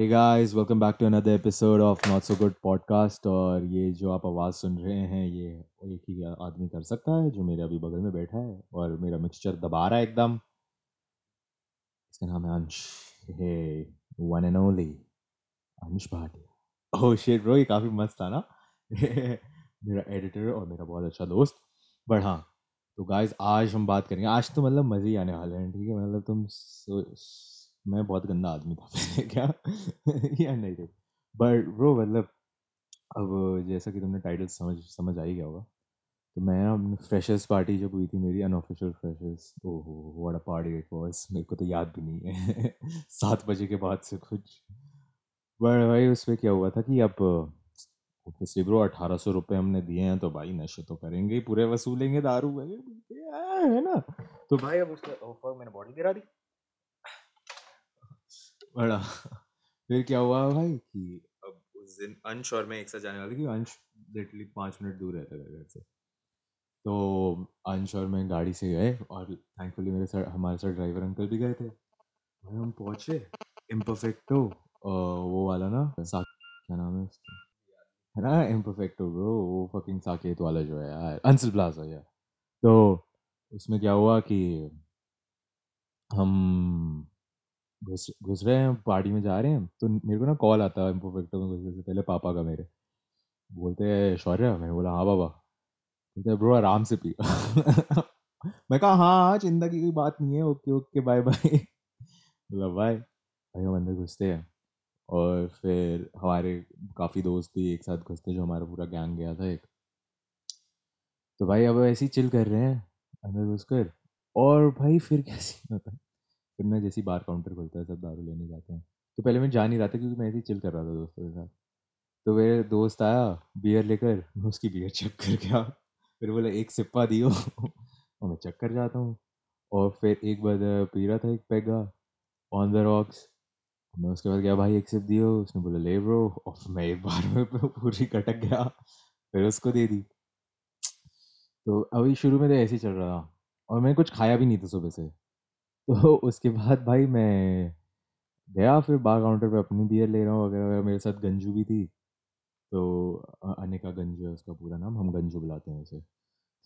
Hey guys, welcome back to another episode of Not So Good Podcast. और ये जो आप आवाज़ सुन रहे हैं ये एक ही आदमी कर सकता है जो मेरे अभी बगल में बैठा है और मेरा मिक्सचर दबा रहा है एकदम। इसका नाम है अंश। हे वन एंड ओनली अंश भाटिया ओह शिट ब्रो ये काफ़ी मस्त था ना? मेरा एडिटर और मेरा बहुत अच्छा दोस्त। बट हाँ तो गाइज़ आज हम बात करेंगे। आज तो मतलब मज़े ही आने वाले हैं ठीक है? मतलब तुम मैं बहुत गंदा आदमी था पहले क्या? या नहीं थे बट ब्रो मतलब अब जैसा कि तुमने टाइटल समझ समझ आ ही गया होगा। तो मैं अपने फ्रेशर्स पार्टी जब हुई थी मेरी अनऑफिशियल फ्रेशर्स ओहो अ पार्टी इट वाज मेरे को तो याद भी नहीं है। सात बजे के बाद से कुछ। बट भाई उसमें क्या हुआ था कि अब ऑब्वियसली ब्रो अठारह सौ रुपये हमने दिए हैं तो भाई नशे तो करेंगे ही, पूरे वसूलेंगे दारू है ना? तो भाई, अब उसका ऑफ़र मैंने बॉटल गिरा दी। बड़ा फिर क्या हुआ भाई कि अब उस दिन अंश और मैं एक साथ जाने वाले कि अंश लिटरली पाँच मिनट दूर रहता था घर से। तो अंश और मैं गाड़ी से गए और थैंकफुली मेरे साथ हमारे साथ ड्राइवर अंकल भी गए थे। भाई हम पहुँचे इम्परफेक्टो वो वाला ना क्या नाम है उसका? है ना इम्परफेक्टो ब्रो वो फकिंग साकेत वाला जो है यार अंसल प्लाजा यार तो उसमें क्या हुआ कि हम घुस घुस रहे हैं, पार्टी में जा रहे हैं तो मेरे को ना कॉल आता है इम्परफेक्टो में घुसने से पहले पापा का मेरे। बोलते हैं, शौर्य, मैंने बोला हाँ बाबा। बोलते ब्रो, आराम से पी मैं कहा हाँ हाँ चिंता की कोई बात नहीं है, ओके ओके, बाय बाय। बोला, बाय। भाई, हम अंदर घुसते हैं, और फिर हमारे काफ़ी दोस्त भी एक साथ घुसते जो हमारा पूरा गैंग गया था एक। तो भाई, अब ऐसे ही चिल कर रहे हैं, अंदर घुस कर और भाई, फिर क्या सीन होता है? फिर मैं जैसे बार काउंटर खुलता है सब दारू लेने जाते हैं। तो पहले मैं जा नहीं रहा था क्योंकि मैं ऐसे ही चिल कर रहा था दोस्तों के साथ। तो मेरे दोस्त आया बियर लेकर, मैं उसकी बियर चेक कर गया फिर बोला, एक सिप्पा दियो। और मैं चेक कर जाता हूँ। और फिर एक बार पी रहा था एक पैगा ऑन द रॉक्स मैं उसके बाद गया, भाई, एक सिप दियो। उसने बोला, ले ब्रो। और मैं एक बार में पूरी कटक गया, फिर उसको दे दी। तो अभी शुरू में तो ऐसे ही चल रहा था। और मैंने कुछ खाया भी नहीं था सुबह से। तो उसके बाद भाई मैं गया, फिर बार काउंटर पे अपनी बियर ले रहा हूँ वगैरह वगैरह। मेरे साथ गंजू भी थी। तो अनिका गंजू है उसका पूरा नाम, हम गंजू बुलाते हैं उसे।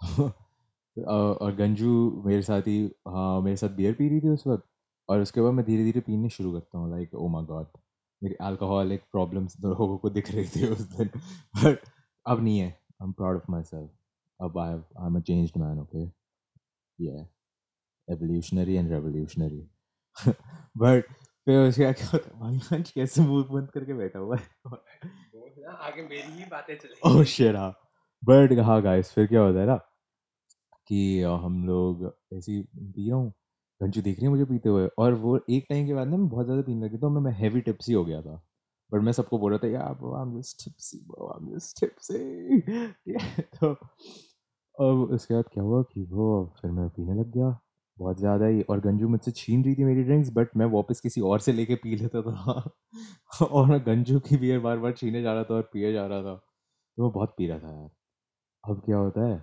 और गंजू मेरे साथ ही हाँ मेरे साथ बियर पी रही थी उस वक्त। और उसके बाद मैं धीरे धीरे पीने शुरू करता हूँ लाइक ओ माय गॉड मेरी अल्कोहलिक प्रॉब्लम्स लोगों को दिख रही थी उस दिन। बट अब नहीं है I am proud of myself अब I I am a changed man okay या एवोल्यूशनरी एंड रेवोल्यूशनरी बट फिर उसके क्या होता है? भाई कैसे मुँह बंद करके बैठा हुआ है? आगे मेरी ही बातें चलेंगी ओह शिट हाँ। बट हाँ गाइस फिर क्या होता है ना कि हम लोग ऐसी पी रहा हूँ घंचू देख रही है मुझे पीते हुए। और वो एक टाइम के बाद ना मैं बहुत ज़्यादा पीने लगी तो मैं मैं हैवी टिप्सी हो गया था। बट मैं सबको बोल रहा था यार bro I am just tipsy bro I am just tipsy तो अब उसके बाद क्या हुआ कि वो फिर मैं पीने लग गया। बहुत ज़्यादा ही और गंजू मुझसे छीन रही थी मेरी ड्रिंक्स बट मैं वापस किसी और से लेके पी लेता था। और मैं गंजू की बियर बार बार छीने जा रहा था और पिए जा रहा था। तो मैं बहुत पी रहा था यार। अब क्या होता है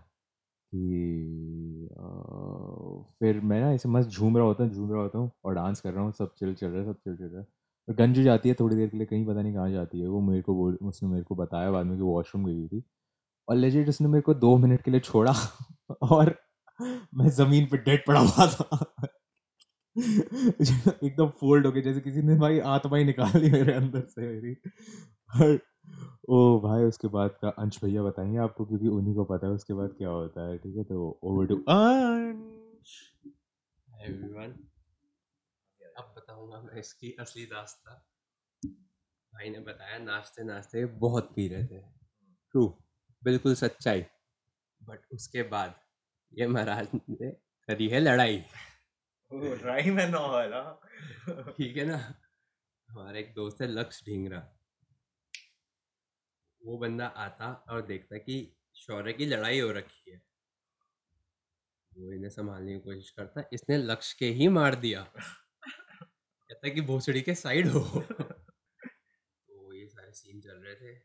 कि फिर मैं ना ऐसे मस्त झूम रहा होता हूँ, झूम रहा होता हूँ और डांस कर रहा हूँ, सब चिल चल रहा है, सब चिल चल रहा है। और गंजू जाती है थोड़ी देर के लिए, कहीं पता नहीं कहाँ जाती है। वो मेरे को बोल, उसने मेरे को बताया बाद में कि वॉशरूम गई थी। और लेजिट उसने मेरे को दो मिनट के लिए छोड़ा। और मैं ज़मीन पे डेड पड़ा हुआ था। एकदम फोल्ड हो गया जैसे किसी ने भाई आत्मा ही निकाल ली मेरे अंदर से मेरी। ओ भाई उसके बाद का अंश भैया बताएँगे आपको क्योंकि उन्हीं को पता है उसके बाद क्या होता है ठीक है? तो ओवर टू अंश एवरीवन अब बताऊँगा मैं इसकी असली दास्ता। भाई ने बताया नाचते नाचते बहुत पी रहे थे। ट्रू बिल्कुल सच्चाई। बट उसके बाद ये महाराज ने करी है लड़ाई। लड़ाई में ना वाला ठीक है ना? हमारा एक दोस्त है लक्ष्य ढींगरा। वो बंदा आता और देखता कि शौर्य की लड़ाई हो रखी है। वो इन्हें संभालने की कोशिश करता इसने लक्ष्य के ही मार दिया। कहता कि भोसड़ी के साइड हो। तो ये सारे सीन चल रहे थे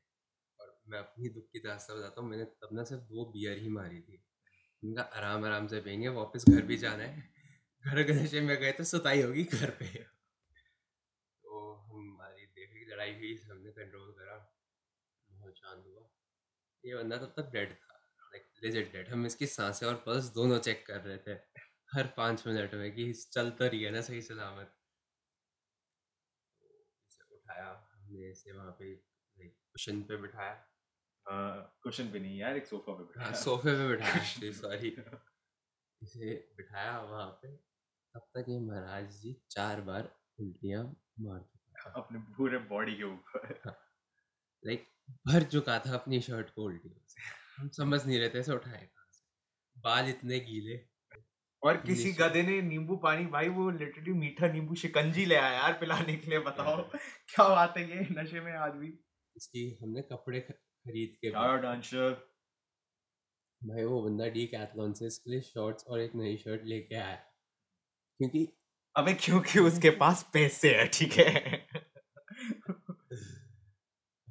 और मैं अपनी दुख की दास्ता बताता हूँ मैंने तब ना सिर्फ़ दो बियर ही मारी थी। उनका आराम आराम से पियेंगे, वापस घर भी जाना है। घर गणेश में गए तो सुताई होगी घर पे। तो हमारी देख लड़ाई हुई हमने कंट्रोल करा। बहुत शांत हुआ। ये बंदा तब तक डेड था। लाइक लेजेंड डेड हम इसकी साँसें और पल्स दोनों चेक कर रहे थे। हर पाँच मिनट में कि चल तो रही है ना सही सलामत। इसे उठाया। हमने इसे वहाँ पे कुशन पे बिठाया। क्वेश्चन पे नहीं यार एक सोफा पे हाँ बिठाया सोफे पे बिठाया सॉरी इसे बिठाया वहाँ पे तब तक ये महाराज जी चार बार उल्टियाँ मार चुका अपने पूरे बॉडी के ऊपर। लाइक भर चुका था अपनी शर्ट को उल्टियों से। हम समझ नहीं रहे थे इसे उठाए बाल इतने गीले। और किसी। गधे ने नींबू पानी भाई वो लिटरली मीठा नींबू शिकंजी ले आया यार पिलाने के लिए बताओ। क्या बात है ये नशे में आदमी। इसकी हमने कपड़े खरीद के डांसर। भाई वो बंदा डी कैथलॉन से इसके लिए शॉर्ट्स और एक नई शर्ट लेके आया क्योंकि अबे क्योंकि उसके पास पैसे है ठीक है?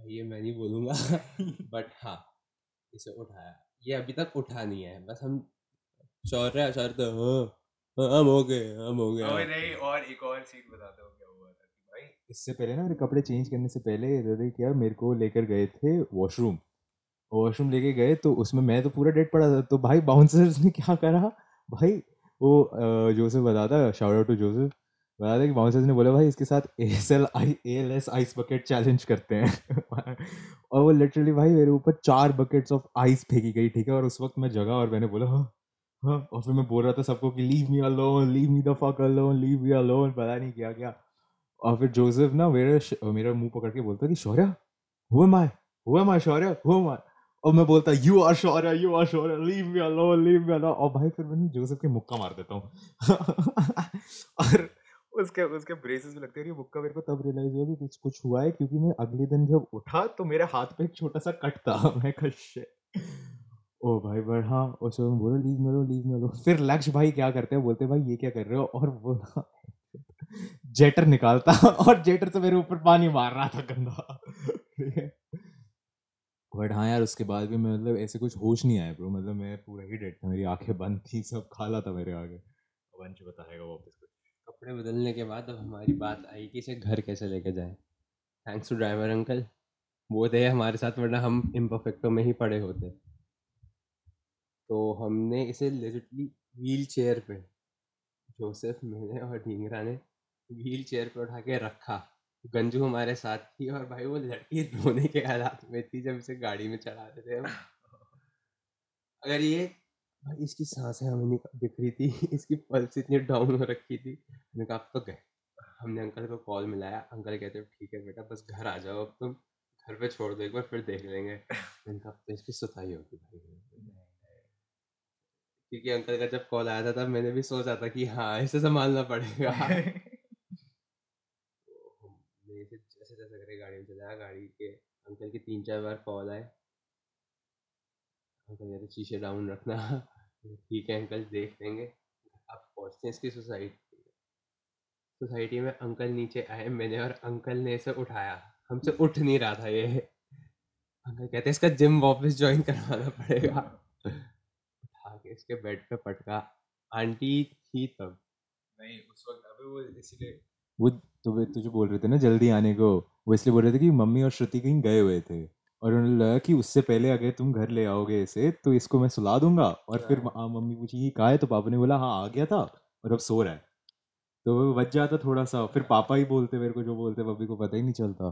ये मैं नहीं बोलूँगा बट हाँ इसे उठाया। ये अभी तक उठा नहीं है बस हम शौर्य शौर्य हाँ हाँ, हम हो गए हम हो गए और एक और सीन हो कि भाई इससे पहले ना मेरे कपड़े चेंज करने से पहले इन्होंने क्या मेरे को लेकर गए थे वॉशरूम वॉशरूम लेके गए तो उसमें मैं तो पूरा डेड पड़ा था। तो भाई बाउंसर्स ने क्या करा? भाई वो जोसेफ बताता शाउट आउट टू जोसेफ। बताता कि बाउंसर्स ने बोला, भाई इसके साथ A S L I A L S ice bucket challenge करते हैं। और वो लिटरली भाई मेरे ऊपर चार बकेट्स ऑफ़ आइस फेंकी गई, ठीक है? और उस वक्त मैं जगा और मैंने बोला हाँ हाँ। और फिर मैं बोल रहा था सबको कि leave me alone leave me the fuck alone leave me alone पता नहीं क्या क्या और फिर जोसेफ ना मेरे मेरा मुँह पकड़ के बोलता कि, Shaurya who am I who Shaurya? Who am और मैं बोलता you are Shaurya you are Shaurya leave me alone leave me alone और भाई फिर मैंने जोसेफ के मुक्का मार देता हूँ। और उसके उसके ब्रेसेस में लगते हैं ये मुक्का मेरे को तब रियलाइज़ हुआ कि कुछ कुछ हुआ है क्योंकि मैं अगले दिन जब उठा तो मेरे हाथ पे एक छोटा सा कट था। मैं कहा ओ भाई, बट हाँ उसमें मैं बोला लीव मेलो लीव मेलो फिर लक्ष्य भाई क्या करते हैं? बोलते भाई ये क्या कर रहे हो? और ना जेटर निकालता और जेटर से मेरे ऊपर पानी मार रहा था गंदा। बट हाँ? यार, उसके बाद भी मैं मतलब ऐसे कुछ होश नहीं आया ब्रो मतलब मैं पूरा ही डेड था, मेरी आँखें बंद थी, सब खाला था मेरे आगे। वंश बताएगा वापस कपड़े बदलने के बाद अब हमारी बात आई कि इसे घर कैसे लेके जाए। थैंक्स टू ड्राइवर अंकल वो थे हमारे साथ, वरना हम इम्परफेक्टो में ही पड़े होते। तो हमने इसे लिटरली व्हील चेयर पे जोसेफ मैंने और ढींगरा ने व्हील चेयर पे उठा के रखा। गंजू हमारे साथ थी और भाई वो लड़की रोने के हालात में थी जब इसे गाड़ी में चढ़ा रहे थे हम। अगर ये भाई इसकी साँसें हमें दिख रही थी, इसकी पल्स इतनी डाउन हो रखी थी मैंने कहा, अब तो गए। हमने अंकल को कॉल मिलाया। अंकल कहते ठीक है बेटा, बस घर आ जाओ, अब तुम घर पे छोड़ दो, एक बार फिर देख लेंगे। मैंने कहा तो इसकी सुताई होगी भाई। क्योंकि अंकल का जब कॉल आया था, तब मैंने भी सोचा था कि हाँ इसे संभालना पड़ेगा तो हमने इसे जैसे तैसे करके गाड़ी में चलाया गाड़ी के अंकल के तीन चार बार कॉल आए। अंकल कहते, शीशे डाउन रखना। ठीक है अंकल, देख लेंगे। अब पहुँचते हैं इसकी सोसाइटी सोसाइटी में अंकल नीचे आए, मैंने और अंकल ने इसे उठाया। हमसे उठ नहीं रहा था ये। अंकल कहते, इसका जिम वापस ज्वाइन करवाना पड़ेगा। उठा के इसके बेड पे पटका। आंटी थी तब? नहीं, उस वक्त अबे वो इसलिए वो तो वे तुझे बोल रहे थे ना जल्दी आने को। वो इसलिए बोल रहे थे कि मम्मी और श्रुति कहीं गए हुए थे। और उन्हें लगा कि उससे पहले अगर तुम घर ले आओगे इसे तो इसको मैं सुला दूँगा। और फिर हाँ। मम्मी पूछी कि कहा है? तो पापा ने बोला हाँ आ गया था और अब सो रहा है। तो वो बच जाता थोड़ा सा फिर पापा ही बोलते मेरे को जो बोलते मम्मी को पता ही नहीं चलता।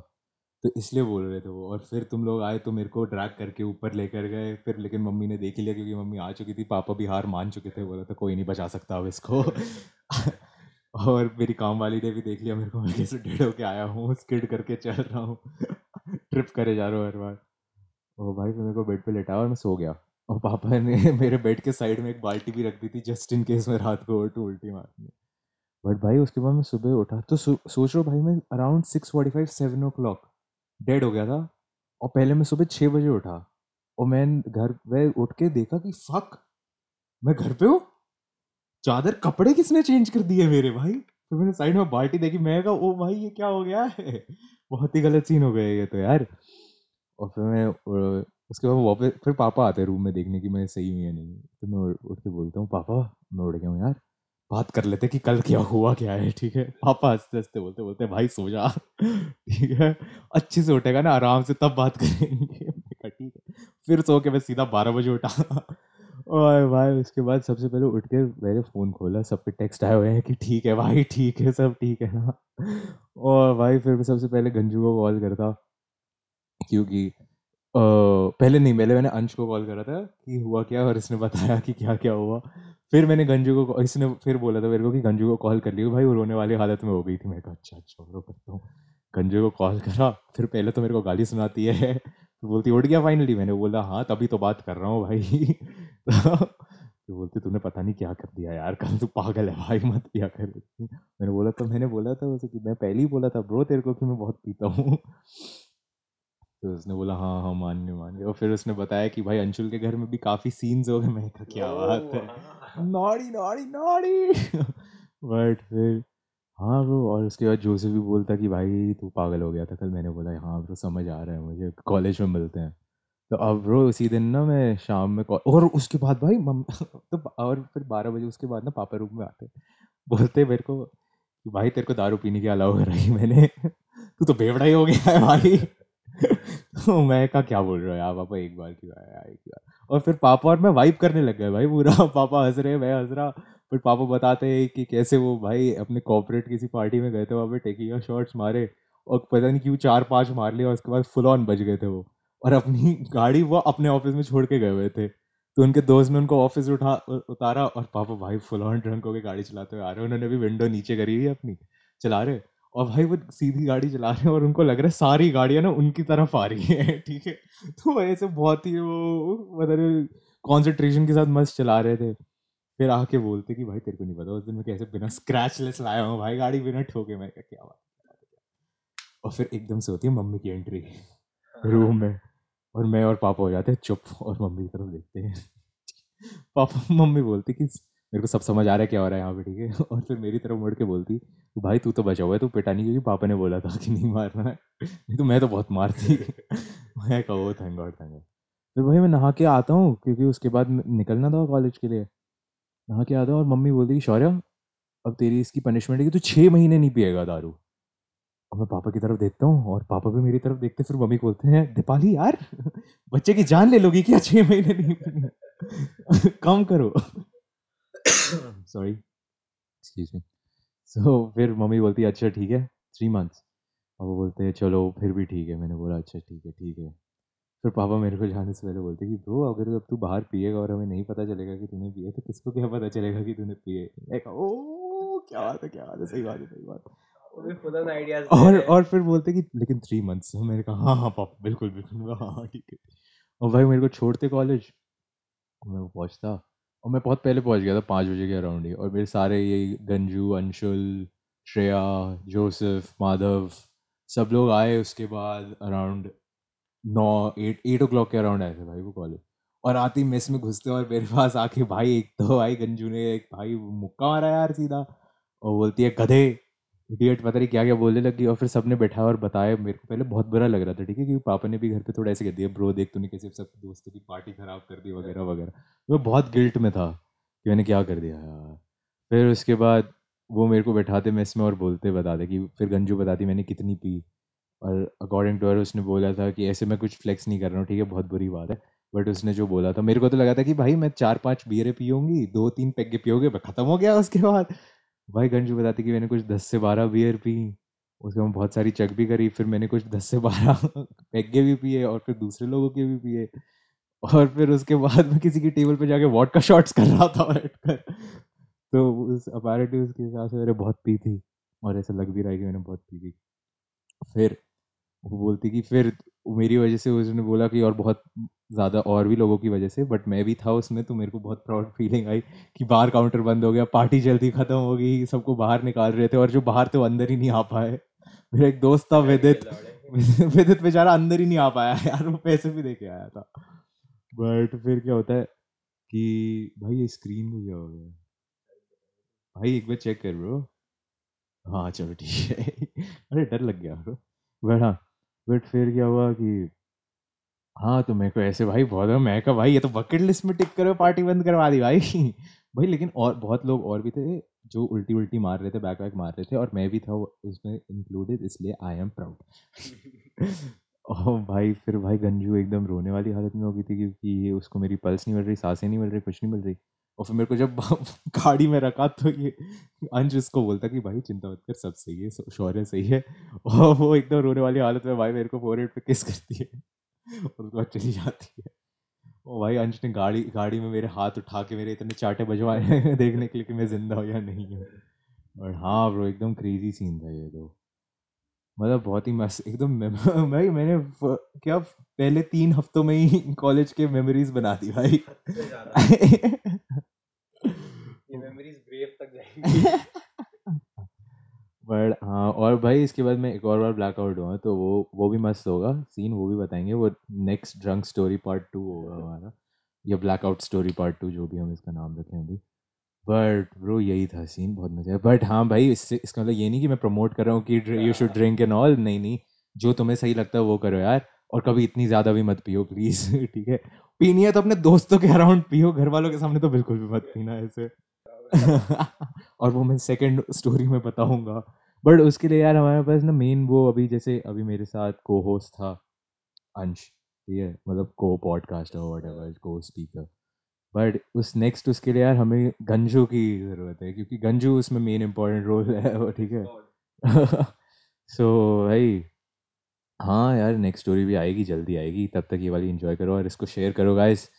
तो इसलिए बोल रहे थे वो। और फिर तुम लोग आए तो मेरे को ड्रैग करके ऊपर लेकर गए। फिर लेकिन मम्मी ने देख ही लिया क्योंकि मम्मी आ चुकी थी। पापा भी हार मान चुके थे। बोला था कोई नहीं बचा सकता अब इसको। और मेरी काम वाली ने भी देख लिया मेरे को, मैं कैसे डेढ़ होके आया हूँ, स्किड करके चल रहा हूँ। ट्रिप करे जा रहा हूँ हर बार। ओ भाई, फिर मेरे को बेड पे लेटाया और मैं सो गया। और पापा ने मेरे बेड के साइड में एक बाल्टी भी रख दी थी जस्ट इन केस मैं रात को उल्टी उल्टी मारनी। बट भाई, उसके बाद मैं सुबह उठा तो सोच रहा हूँ भाई, मैं around six forty five seven o'clock dead हो गया था। और पहले मैं सुबह छः बजे उठा। और मैं घर वह उठ के देखा कि फक मैं घर पे हूँ? चादर कपड़े किसने चेंज कर दिए मेरे भाई? फिर मैंने साइड में बाल्टी देखी, मैं कहा, ओ भाई, ये क्या हो गया है? बहुत ही गलत सीन हो गया ये तो यार। और फिर मैं उसके बाद वापस, फिर पापा आते हैं रूम में देखने की मैं सही हूँ या नहीं। तो मैं उठ के बोलता हूँ, पापा, मैं उठ गया हूँ यार। बात कर लेते कि कल क्या हुआ, क्या है, ठीक है? पापा हँसते हँसते बोलते बोलते भाई, सो जा। ठीक है? अच्छे से उठेगा ना, आराम से तब बात करेंगे। ठीक है। फिर सो के मैं सीधा बारह बजे उठा। और भाई, उसके बाद सबसे पहले उठ के मैंने फ़ोन खोला, सब पे टेक्स्ट आए हुए हैं कि ठीक है भाई, ठीक है, सब ठीक है ना? और भाई, फिर मैं सबसे पहले गंजू को कॉल करता, क्योंकि पहले नहीं, पहले मैंने अंश को कॉल करा था कि हुआ क्या और इसने बताया कि क्या क्या हुआ। फिर मैंने गंजू को, इसने फिर बोला था मेरे को कि गंजू को कॉल कर लियो। भाई, वो रोने वाली हालत में हो गई थी। मैं कहा अच्छा अच्छा रो करता हूँ। गंजू को कॉल करा फिर पहले तो मेरे को गाली सुनाती है। फिर बोलती उठ गया फाइनली मैंने बोला हाँ तभी तो बात कर रहा हूँ भाई। फिर बोलती तूने पता नहीं क्या कर दिया यार कल तू पागल है भाई मत किया कर। मैंने बोला तो मैंने बोला था उसे कि मैं पहले ही बोला था ब्रो तेरे को कि मैं बहुत पीता हूँ? तो उसने बोला हाँ हाँ मान लिया मान लिया और फिर उसने बताया कि भाई अंशुल के घर में भी काफ़ी सीन्स हो गए। मैं क्या बात है? Noddy Noddy Noddy. बट फिर हाँ ब्रो और उसके बाद जोसेफ भी बोलता कि, भाई, तू पागल हो गया था कल। मैंने बोला हाँ ब्रो समझ आ रहा है मुझे, कॉलेज में मिलते हैं। तो अब ब्रो उसी दिन ना मैं शाम में और उसके बाद भाई मम तो और फिर बारह बजे उसके बाद ना पापा रूम में आते बोलते मेरे को कि, भाई, तेरे को दारू पीने की अलाउ कराई मैंने। तू तो बेवड़ा ही हो गया है भाई। तो मैं का क्या बोल रहा हूँ यार, पापा एक बार की बार एक बार? और फिर पापा और मैं वाइब करने लग गए, भाई, पूरा पापा हंस रहे मैं हंस रहा फिर पापा बताते हैं कि कैसे वो भाई अपने कॉपरेट किसी पार्टी में गए थे, वहाँ पे टेकिया शॉट्स मारे और पता नहीं क्यों चार पाँच मार लिए और उसके बाद फुल ऑन बज गए थे वो। और अपनी गाड़ी वो अपने ऑफ़िस में छोड़ के गए हुए थे। तो उनके दोस्त ने उनको ऑफ़िस उठा उतारा और पापा भाई फुल ऑन ड्रंक होकर गाड़ी चलाते हुए आ रहे उन्होंने भी विंडो नीचे करी हुई अपनी, चला रहे और भाई वो सीधी गाड़ी चला रहे हैं और उनको लग रहा है सारी गाड़ियाँ ना उनकी तरफ़ आ रही है, ठीक है? तो ऐसे बहुत ही वो मतलब कॉन्सेंट्रेशन के साथ मस्त चला रहे थे। फिर आके बोलते कि भाई तेरे को नहीं पता उस दिन मैं कैसे बिना स्क्रैचलेस लाया हूँ भाई गाड़ी बिना ठोके मैं क्या क्या बात है, है, है। और फिर एकदम से होती है मम्मी की एंट्री रूम में और मैं और पापा हो जाते हैं चुप और मम्मी की तरफ़ देखते हैं। पापा मम्मी बोलती कि मेरे को सब समझ आ रहा है क्या हो रहा है यहाँ पे ठीक है? और फिर मेरी तरफ़ मुड़ के बोलती "तो भाई तू तो बचा हुआ है तू पिटा नहीं क्योंकि पापा ने बोला था कि नहीं मारना है। नहीं तो मैं तो बहुत मारती मैं कहो थैंक गॉड थैंक गॉड फिर भाई मैं नहा के आता हूँ क्योंकि उसके बाद निकलना था कॉलेज के लिए। नहा के आता और मम्मी बोलती कि शौर्य, अब तेरी इसकी पनिशमेंट है कि तू छः महीने नहीं पिएगा दारू। और मैं पापा की तरफ़ देखता हूँ और पापा भी मेरी तरफ़ देखते फिर मम्मी बोलते हैं, दीपाली यार, बच्चे की जान ले लोगी क्या छः महीने नहीं कम करो। सॉरी एक्सक्यूज मी सो फिर मम्मी बोलती है अच्छा ठीक है थ्री मंथ्स और वो बोलते हैं, चलो, फिर भी ठीक है। मैंने बोला अच्छा ठीक है ठीक है। फिर पापा मेरे को जाने से पहले बोलते कि ब्रो अगर अब तू बाहर पिएगा और हमें नहीं पता चलेगा कि तूने पिए तो किसको क्या पता चलेगा कि तूने पिए? ओ क्या बात है क्या बात है सही बात है सही बात है। और और फिर बोलते कि लेकिन थ्री मंथ्स मैंने कहा हाँ हाँ पापा बिल्कुल बिल्कुल। हाँ हाँ ठीक है। और भाई मेरे को छोड़ते कॉलेज मैं वो पहुँचता और मैं बहुत पहले पहुँच गया था पाँच बजे के अराउंड ही। और मेरे सारे ये गंजू अंशुल श्रेया जोसेफ माधव सब लोग आए उसके बाद अराउंड नौ, एट एट ओ क्लॉक के अराउंड आए थे भाई वो कॉलेज और आते ही मेस में घुसते और मेरे पास आके भाई, एक तो भाई गंजू ने एक भाई मुक्का मारा यार सीधा और बोलती है, गधे इडियट पता नहीं क्या क्या बोलने लगी। और फिर सबने बैठा और बताया, मेरे को पहले बहुत बुरा लग रहा था, ठीक है? क्योंकि पापा ने भी घर पे थोड़ा ऐसे कह दिया, ब्रो, देख तूने कैसे सब दोस्तों की पार्टी खराब कर दी, वगैरह वगैरह। मैं बहुत गिल्ट में था कि मैंने क्या कर दिया यार। फिर उसके बाद वो मेरे को बैठाते मेस में और बोलते बताते कि, फिर गंजू बताती, मैंने कितनी पी? और अकॉर्डिंग टू हर उसने बोला था कि ऐसे मैं कुछ फ्लेक्स नहीं कर रहा हूँ, ठीक है, बहुत बुरी बात है। बट उसने जो बोला था, मेरे को तो लगा था कि भाई मैं चार पाँच बियरें पियूँगी दो तीन पैगे पियोगे ख़त्म हो गया उसके बाद। भाई गंजू बताती कि मैंने कुछ दस से बारह बियर पी, उसके बाद बहुत सारी चक भी करी, फिर मैंने कुछ दस से बारह पैगे भी पिए और फिर दूसरे लोगों के भी पिए। और फिर उसके बाद मैं किसी की टेबल पे जाके वॉट का शॉट्स कर रहा था बैठकर। तो उस अपारेटली उसके हिसाब से मैंने बहुत पी थी और ऐसा लग भी रहा है कि मैंने बहुत पी थी। फिर वो बोलती कि फिर मेरी वजह से उसने बोला कि और बहुत ज़्यादा और भी लोगों की वजह से बट मैं भी था उसमें तो मेरे को बहुत प्राउड फीलिंग आई कि बाहर काउंटर बंद हो गया पार्टी जल्दी ख़त्म हो गई सबको बाहर निकाल रहे थे और जो बाहर थे वो अंदर ही नहीं आ पाए। मेरा एक दोस्त था विदित विदित बेचारा अंदर ही नहीं आ पाया यार वो पैसे भी दे के आया था। बट फिर क्या होता है कि भाई ये स्क्रीन को क्या हो गया? भाई एक बार चेक कर ब्रो हाँ चलो ठीक है। अरे डर लग गया ब्रो बट हाँ बट फिर क्या हुआ कि हाँ तो मेरे को ऐसे भाई बहुत मैं कहा, भाई, ये तो बकेट लिस्ट में टिक करो पार्टी बंद करवा दी भाई। भाई, लेकिन और बहुत लोग और भी थे जो उल्टी उल्टी मार रहे थे बैक वैक मार रहे थे और मैं भी था उसमें इंक्लूडेड इसलिए आई एम प्राउड और भाई, फिर भाई, गंजू एकदम रोने वाली हालत में हो गई थी क्योंकि उसको मेरी पल्स नहीं मिल रही, साँसें नहीं मिल रही, कुछ नहीं मिल रही। और फिर मेरे को जब गाड़ी में रखा तो ये अंश उसको बोलता कि भाई चिंता मत कर सब सही है शौर्य सही है। और वो एकदम रोने वाली हालत में भाई मेरे को फोर पे किस करती है। और उसके बाद चली जाती है। ओ भाई अंश ने गाड़ी गाड़ी में मेरे हाथ उठा के मेरे इतने चाटे बजवाए हैं देखने के लिए कि मैं ज़िंदा हूँ या नहीं हूँ। और हाँ ब्रो एकदम क्रेजी सीन था ये तो। मतलब बहुत ही मस्त एकदम भाई मैंने क्या पहले तीन हफ्तों में ही कॉलेज के मेमोरीज बना दी भाई। मेमोरीज ग्रेव तक जाएँगी। बट हाँ और भाई इसके बाद मैं एक और बार ब्लैकआउट हुआ तो वो वो भी मस्त होगा सीन वो भी बताएँगे वो next drunk story part two होगा हमारा या ब्लैकआउट स्टोरी पार्ट टू जो भी हम इसका नाम रखें अभी। बट ब्रो यही था सीन बहुत मज़ा है बट हाँ भाई इससे इसका मतलब ये नहीं कि मैं प्रमोट कर रहा हूँ कि you should drink and all नहीं नहीं जो तुम्हें सही लगता है वो करो यार और कभी इतनी ज़्यादा भी मत पियो प्लीज़ ठीक है। पीनी है तो अपने दोस्तों के अराउंड पियो घर वालों के सामने तो बिल्कुल भी मत पीना ऐसे। और वो मैं सेकंड स्टोरी में बताऊँगा। बट उसके लिए यार हमारे पास ना मेन वो अभी जैसे अभी मेरे साथ को होस्ट था अंश। ठीक है? मतलब को पॉडकास्टर वट एवर को स्पीकर बट उस नेक्स्ट उसके लिए यार हमें गंजू की ज़रूरत है क्योंकि गंजू उसमें मेन इम्पोर्टेंट रोल है वो ठीक है? सो so, भाई हाँ यार नेक्स्ट स्टोरी भी आएगी जल्दी आएगी तब तक ये वाली इन्जॉय करो और इसको शेयर करो गाइस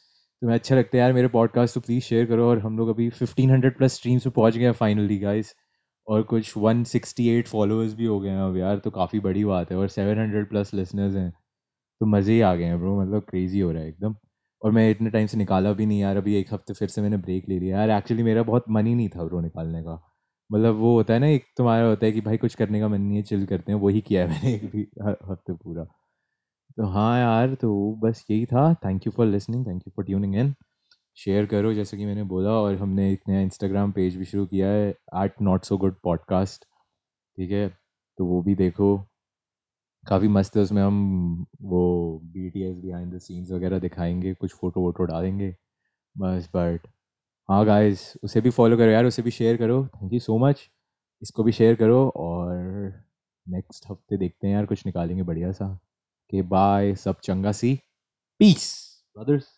तुम्हें अच्छा लगता है, यार, मेरे पॉडकास्ट तो प्लीज़ शेयर करो और हम लोग अभी फिफ्टीन हंड्रेड प्लस स्ट्रीम्स पे पहुँच गए हैं फाइनली गाइस और कुछ वन सिक्सटी एट फॉलोअर्स भी हो गए हैं अब, यार तो काफ़ी बड़ी बात है और सेवन हंड्रेड प्लस लिसनर्स हैं। तो मज़े ही आ गए हैं ब्रो मतलब क्रेजी हो रहा है एकदम। और मैं इतने टाइम से निकाला भी नहीं, यार, अभी एक हफ़्ते फिर से मैंने ब्रेक ले लिया। यार एक्चुअली मेरा बहुत मन ही नहीं था ब्रो निकालने का। मतलब वो होता है ना, एक तुम्हारा होता है कि भाई कुछ करने का मन नहीं है चिल करते हैं वही किया है मैंने एक भी हफ़्ते पूरा। तो हाँ यार तो बस यही था। Thank you for listening thank you for tuning in share करो जैसे कि मैंने बोला और हमने एक नया इंस्टाग्राम पेज भी शुरू किया है at not so good podcast ठीक है? तो वो भी देखो। काफ़ी मस्त है उसमें हम वो B T S behind the scenes वगैरह दिखाएँगे, कुछ फ़ोटो वोटो डालेंगे, बस बट हाँ गाइस उसे भी फॉलो करो यार, उसे भी शेयर करो। थैंक यू सो मच इसको भी शेयर करो और नेक्स्ट हफ़्ते देखते हैं यार, कुछ निकालेंगे बढ़िया सा। के बाय सब चंगा सी। Piece brothers